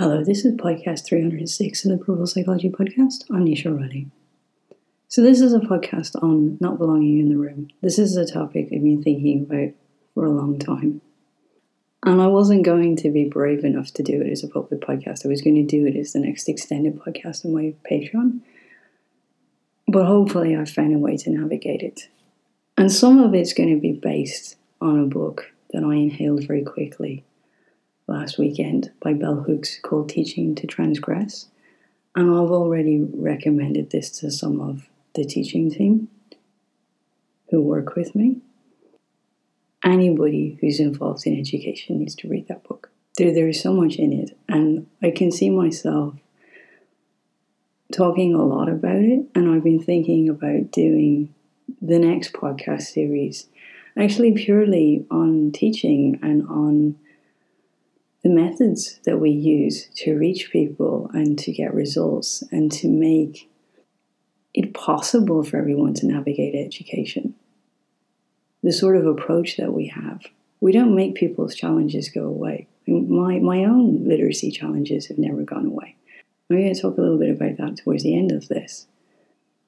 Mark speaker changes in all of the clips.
Speaker 1: Hello, this is podcast 306 of the Purple Psychology Podcast. I'm Nisha Riley. So, this is a podcast on not belonging in the room. This is a topic I've been thinking about for a long time. And I wasn't going to be brave enough to do it as a public podcast. I was going to do it as the next extended podcast on my Patreon. But hopefully, I've found a way to navigate it. And some of it's going to be based on a book that I inhaled very quickly last weekend by Bell Hooks called Teaching to Transgress. And I've already recommended this to some of the teaching team who work with me. Anybody who's involved in education needs to read that book. There, there is so much in it, and I can see myself talking a lot about it. And I've been thinking about doing the next podcast series actually purely on teaching and on the methods that we use to reach people and to get results and to make it possible for everyone to navigate education. The sort of approach that we have. We don't make people's challenges go away. My, my own literacy challenges have never gone away. I'm going to talk a little bit about that towards the end of this.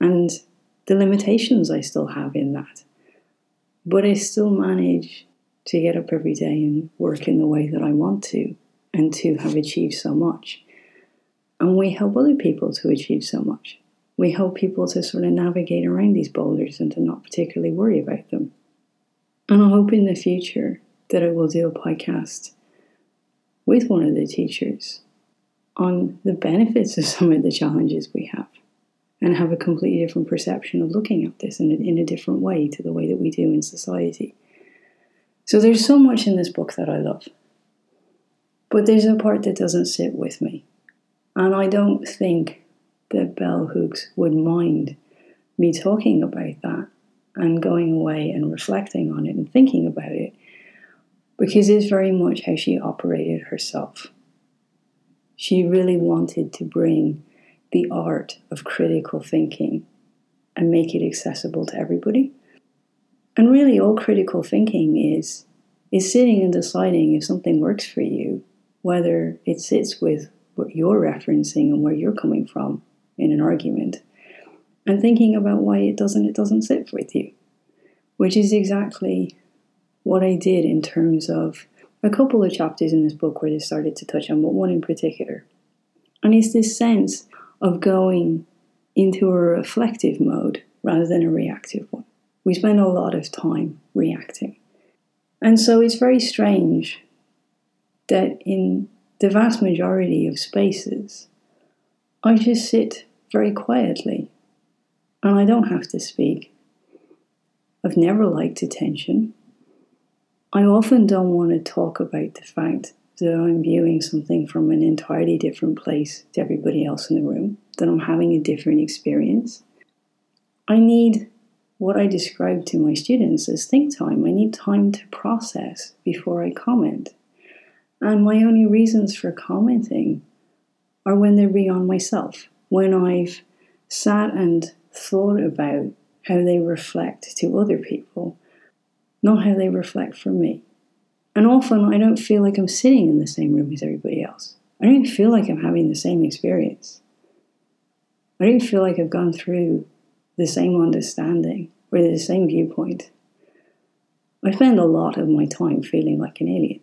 Speaker 1: And the limitations I still have in that. But I still manage to get up every day and work in the way that I want to and to have achieved so much. And we help other people to achieve so much. We help people to sort of navigate around these boulders and to not particularly worry about them. And I hope in the future that I will do a podcast with one of the teachers on the benefits of some of the challenges we have and have a completely different perception of looking at this in a, in a different way to the way that we do in society. So there's so much in this book that I love. But there's a part that doesn't sit with me. And I don't think that Bell Hooks would mind me talking about that and going away and reflecting on it and thinking about it because it's very much how she operated herself. She really wanted to bring the art of critical thinking and make it accessible to everybody. And really, all critical thinking is is sitting and deciding if something works for you, whether it sits with what you're referencing and where you're coming from in an argument, and thinking about why it doesn't it doesn't sit with you, which is exactly what I did in terms of a couple of chapters in this book where they started to touch on, but one in particular. And it's this sense of going into a reflective mode rather than a reactive one. We spend a lot of time reacting. And so it's very strange that in the vast majority of spaces, I just sit very quietly and I don't have to speak. I've never liked attention. I often don't want to talk about the fact that I'm viewing something from an entirely different place to everybody else in the room, that I'm having a different experience. I need what I describe to my students is think time. I need time to process before I comment. And my only reasons for commenting are when they're beyond myself, when I've sat and thought about how they reflect to other people, not how they reflect for me. And often I don't feel like I'm sitting in the same room as everybody else. I don't feel like I'm having the same experience. I don't feel like I've gone through the same understanding or the same viewpoint. I spend a lot of my time feeling like an alien.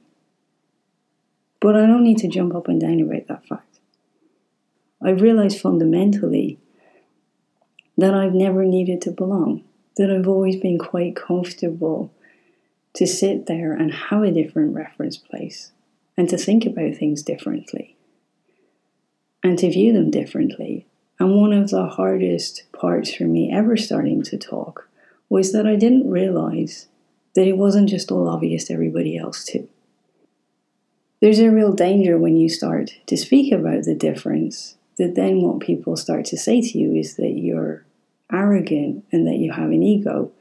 Speaker 1: But I don't need to jump up and down about that fact. I realize fundamentally that I've never needed to belong, that I've always been quite comfortable to sit there and have a different reference place and to think about things differently and to view them differently and one of the hardest parts for me ever starting to talk was that I didn't realize that it wasn't just all obvious to everybody else, too. There's a real danger when you start to speak about the difference that then what people start to say to you is that you're arrogant and that you have an ego.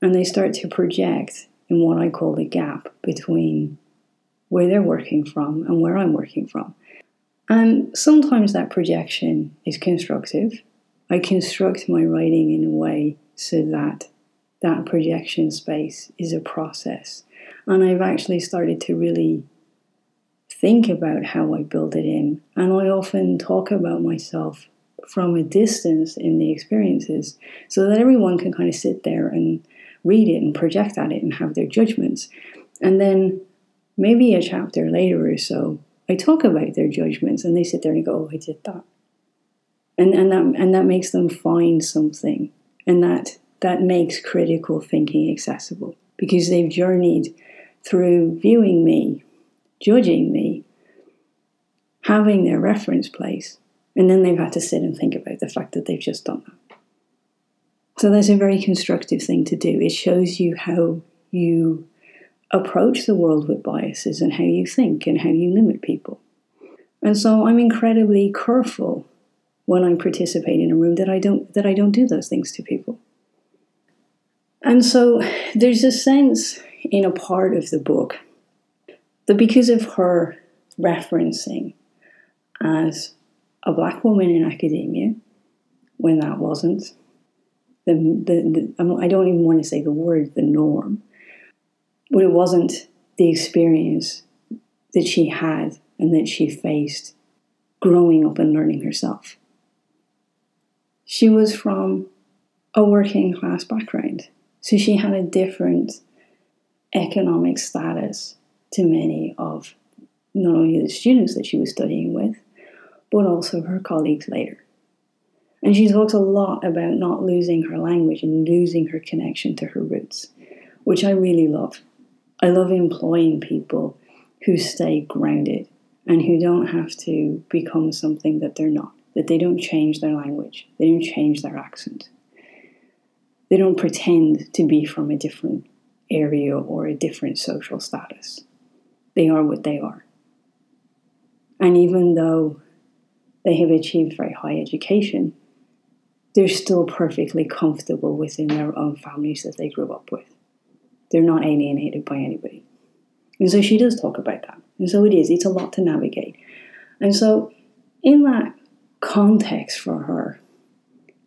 Speaker 1: And they start to project in what I call the gap between where they're working from and where I'm working from. And sometimes that projection is constructive. I construct my writing in a way so that that projection space is a process. And I've actually started to really think about how I build it in. And I often talk about myself from a distance in the experiences so that everyone can kind of sit there and read it and project at it and have their judgments. And then maybe a chapter later or so, I talk about their judgments and they sit there and go, Oh, I did that. And, and that and that makes them find something. And that that makes critical thinking accessible because they've journeyed through viewing me, judging me, having their reference place, and then they've had to sit and think about the fact that they've just done that. So that's a very constructive thing to do. It shows you how you approach the world with biases and how you think and how you limit people. And so I'm incredibly careful when I participate in a room that I don't that I don't do those things to people. And so there's a sense in a part of the book that because of her referencing as a black woman in academia, when that wasn't, the, the, the, I don't even want to say the word the norm, but it wasn't the experience that she had and that she faced growing up and learning herself. She was from a working class background. So she had a different economic status to many of not only the students that she was studying with, but also her colleagues later. And she talks a lot about not losing her language and losing her connection to her roots, which I really love. I love employing people who stay grounded and who don't have to become something that they're not, that they don't change their language, they don't change their accent. They don't pretend to be from a different area or a different social status. They are what they are. And even though they have achieved very high education, they're still perfectly comfortable within their own families that they grew up with. They're not alienated by anybody. And so she does talk about that. And so it is, it's a lot to navigate. And so, in that context for her,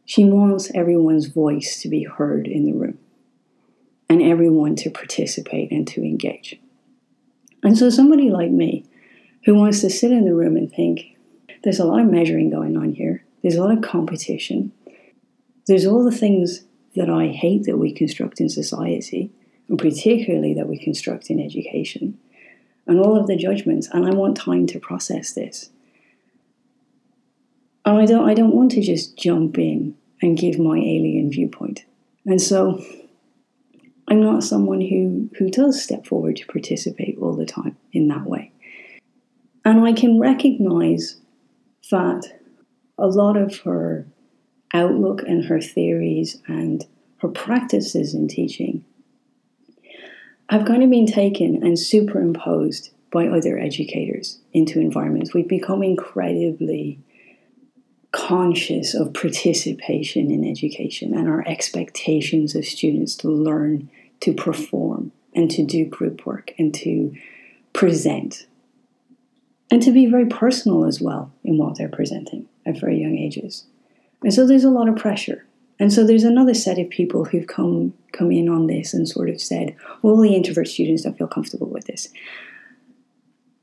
Speaker 1: she wants everyone's voice to be heard in the room and everyone to participate and to engage. And so, somebody like me who wants to sit in the room and think, there's a lot of measuring going on here, there's a lot of competition, there's all the things that I hate that we construct in society, and particularly that we construct in education, and all of the judgments, and I want time to process this. I don't I don't want to just jump in and give my alien viewpoint. And so I'm not someone who, who does step forward to participate all the time in that way. And I can recognize that a lot of her outlook and her theories and her practices in teaching have kind of been taken and superimposed by other educators into environments. We've become incredibly conscious of participation in education and our expectations of students to learn, to perform, and to do group work and to present. And to be very personal as well in what they're presenting at very young ages. And so there's a lot of pressure. And so there's another set of people who've come come in on this and sort of said, well, the introvert students don't feel comfortable with this.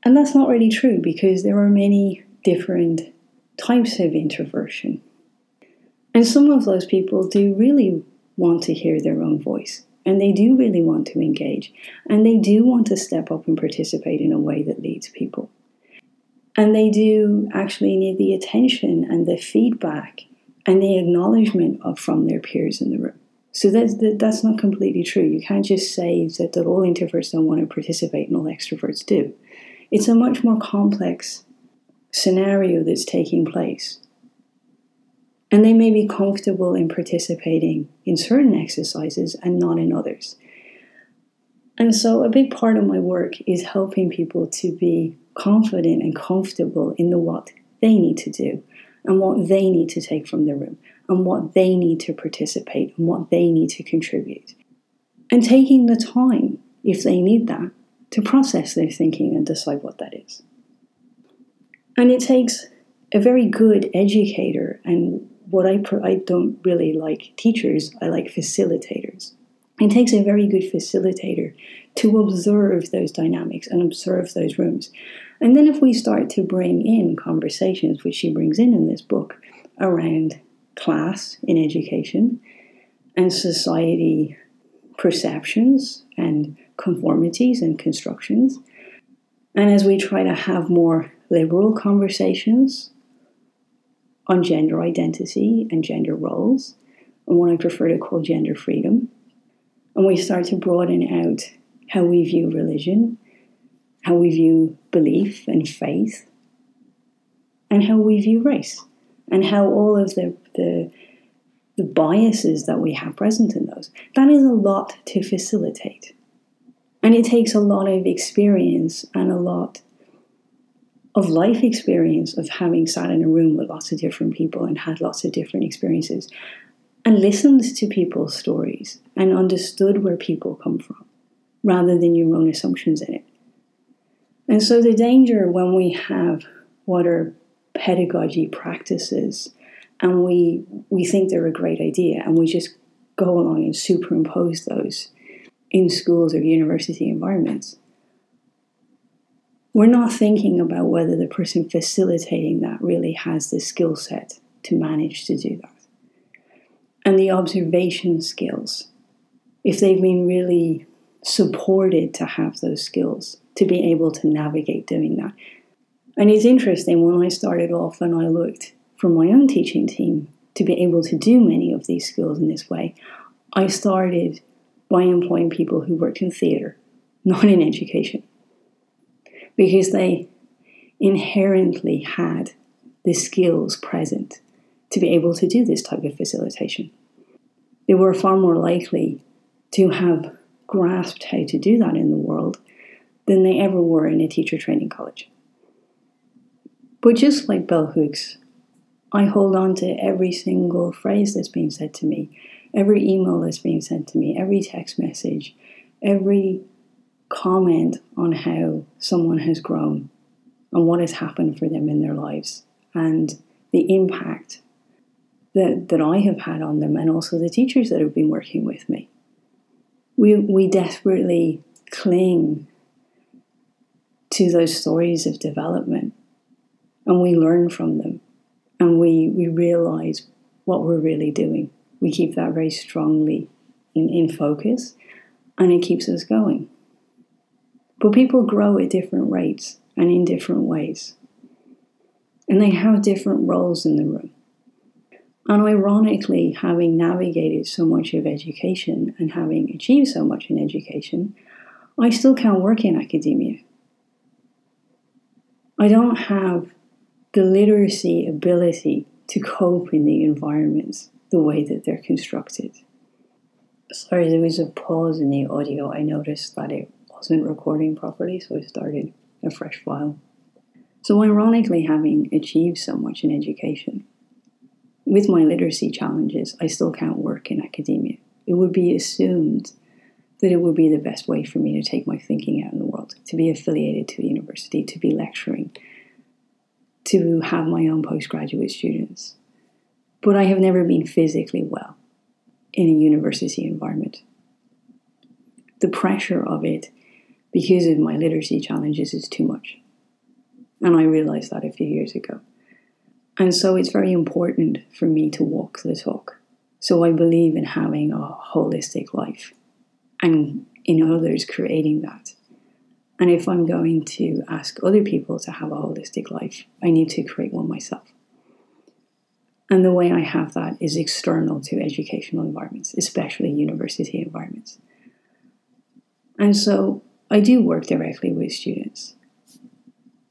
Speaker 1: And that's not really true because there are many different types of introversion. And some of those people do really want to hear their own voice, and they do really want to engage, and they do want to step up and participate in a way that leads people. And they do actually need the attention and the feedback and the acknowledgement of from their peers in the room. So that's, that, that's not completely true. You can't just say that, that all introverts don't want to participate and all extroverts do. It's a much more complex scenario that's taking place. And they may be comfortable in participating in certain exercises and not in others. And so, a big part of my work is helping people to be confident and comfortable in the what they need to do and what they need to take from the room and what they need to participate and what they need to contribute. And taking the time, if they need that, to process their thinking and decide what that is. And it takes a very good educator, and what I, I don't really like teachers, I like facilitators. It takes a very good facilitator to observe those dynamics and observe those rooms And then if we start to bring in conversations, which she brings in in this book, around class in education and society perceptions and conformities and constructions. And as we try to have more liberal conversations on gender identity and gender roles, and what I prefer to call gender freedom, and we start to broaden out how we view religion, how we view belief and faith, and how we view race, and how all of the, the, the biases that we have present in those. That is a lot to facilitate. And it takes a lot of experience and a lot of life experience of having sat in a room with lots of different people and had lots of different experiences and listened to people's stories and understood where people come from rather than your own assumptions in it. And so the danger when we have what are pedagogy practices and we we think they're a great idea and we just go along and superimpose those in schools or university environments. We're not thinking about whether the person facilitating that really has the skill set to manage to do that. And the observation skills, if they've been really supported to have those skills, to be able to navigate doing that. And it's interesting when I started off and I looked from my own teaching team to be able to do many of these skills in this way, I started by employing people who worked in theatre, not in education, because they inherently had the skills present to be able to do this type of facilitation. They were far more likely to have grasped how to do that in the world than they ever were in a teacher training college. But just like bell hooks, I hold on to every single phrase that's being said to me, every email that's being sent to me, every text message, every comment on how someone has grown and what has happened for them in their lives and the impact that, that I have had on them and also the teachers that have been working with me. We, we desperately cling to those stories of development and we learn from them and we, we realize what we're really doing. We keep that very strongly in, in focus and it keeps us going. But people grow at different rates and in different ways. And they have different roles in the room. And ironically, having navigated so much of education and having achieved so much in education, I still can't work in academia. I don't have the literacy ability to cope in the environments the way that they're constructed. Sorry, there was a pause in the audio. I noticed that it wasn't recording properly, so I started a fresh file. So, ironically, having achieved so much in education, with my literacy challenges, I still can't work in academia. It would be assumed that it would be the best way for me to take my thinking out in the world, to be affiliated to a university, to be lecturing, to have my own postgraduate students. But I have never been physically well in a university environment. The pressure of it, because of my literacy challenges, is too much. And I realized that a few years ago. And so it's very important for me to walk the talk. So I believe in having a holistic life and in others creating that. And if I'm going to ask other people to have a holistic life, I need to create one myself. And the way I have that is external to educational environments, especially university environments. And so I do work directly with students.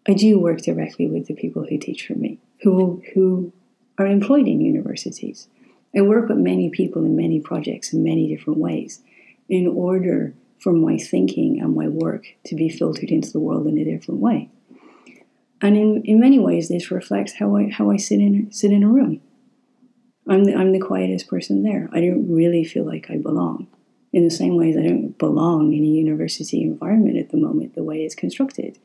Speaker 1: I do work directly with the people who teach for me who, who are employed in universities. I work with many people in many projects in many different ways in order for my thinking and my work to be filtered into the world in a different way. And in, in many ways, this reflects how I, how I sit, in, sit in a room. I'm the, I'm the quietest person there. I don't really feel like I belong. In the same way that I don't belong in a university environment at the moment, the way it's constructed.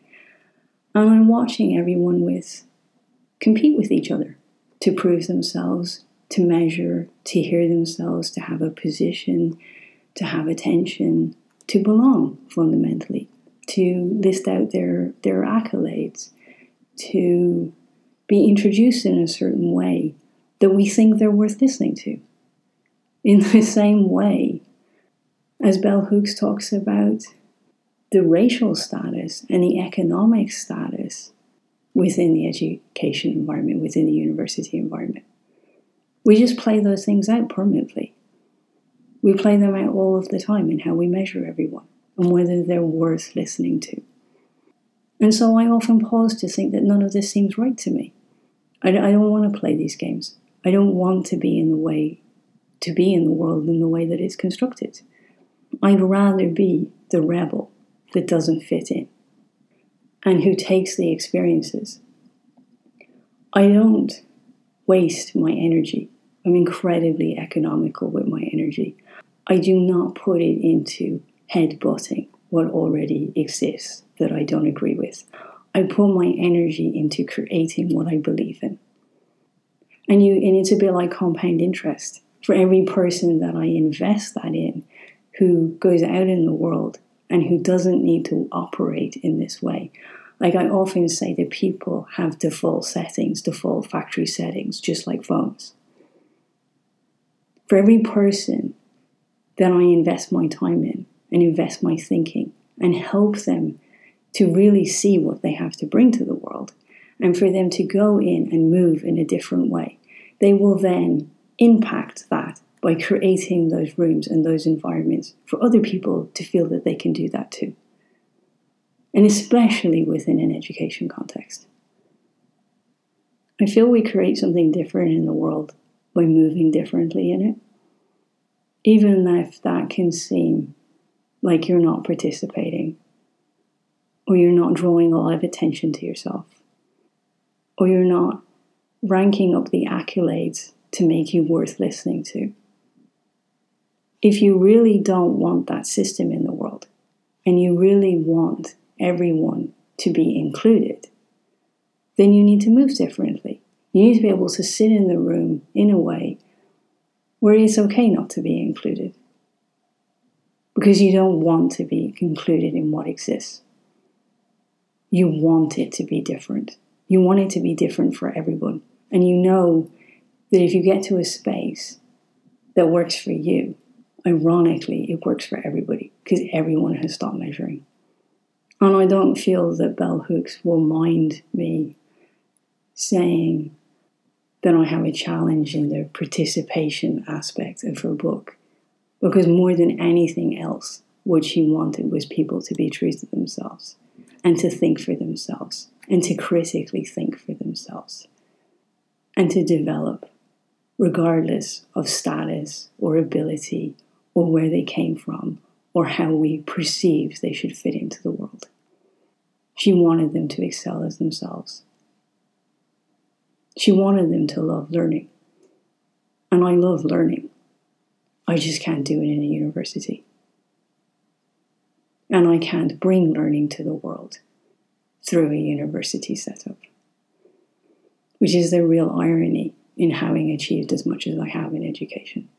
Speaker 1: And I'm watching everyone with compete with each other to prove themselves, to measure, to hear themselves, to have a position, to have attention, to belong fundamentally. to list out their, their accolades, to be introduced in a certain way that we think they're worth listening to. In the same way as Bell Hooks talks about the racial status and the economic status within the education environment, within the university environment. We just play those things out permanently. We play them out all of the time in how we measure everyone and whether they're worth listening to. And so I often pause to think that none of this seems right to me. I, I don't want to play these games. I don't want to be in the way, to be in the world in the way that it's constructed. I'd rather be the rebel that doesn't fit in and who takes the experiences. I don't waste my energy. I'm incredibly economical with my energy. I do not put it into headbutting what already exists that I don't agree with. I put my energy into creating what I believe in. And you and it's a bit like compound interest. For every person that I invest that in who goes out in the world and who doesn't need to operate in this way. Like I often say that people have default settings, default factory settings, just like phones. For every person that I invest my time in and invest my thinking and help them to really see what they have to bring to the world and for them to go in and move in a different way, they will then impact that by creating those rooms and those environments for other people to feel that they can do that too. And especially within an education context. I feel we create something different in the world by moving differently in it. Even if that can seem like you're not participating, or you're not drawing a lot of attention to yourself, or you're not ranking up the accolades to make you worth listening to if you really don't want that system in the world and you really want everyone to be included, then you need to move differently. You need to be able to sit in the room in a way where it's okay not to be included because you don't want to be included in what exists. You want it to be different. You want it to be different for everyone. And you know that if you get to a space that works for you, ironically, it works for everybody because everyone has stopped measuring. And I don't feel that Bell Hooks will mind me saying that I have a challenge in the participation aspect of her book. Because more than anything else, what she wanted was people to be true to themselves and to think for themselves and to critically think for themselves and to develop regardless of status or ability or where they came from or how we perceived they should fit into the world. She wanted them to excel as themselves. She wanted them to love learning. And I love learning. I just can't do it in a university. And I can't bring learning to the world through a university setup, which is the real irony in having achieved as much as I have in education.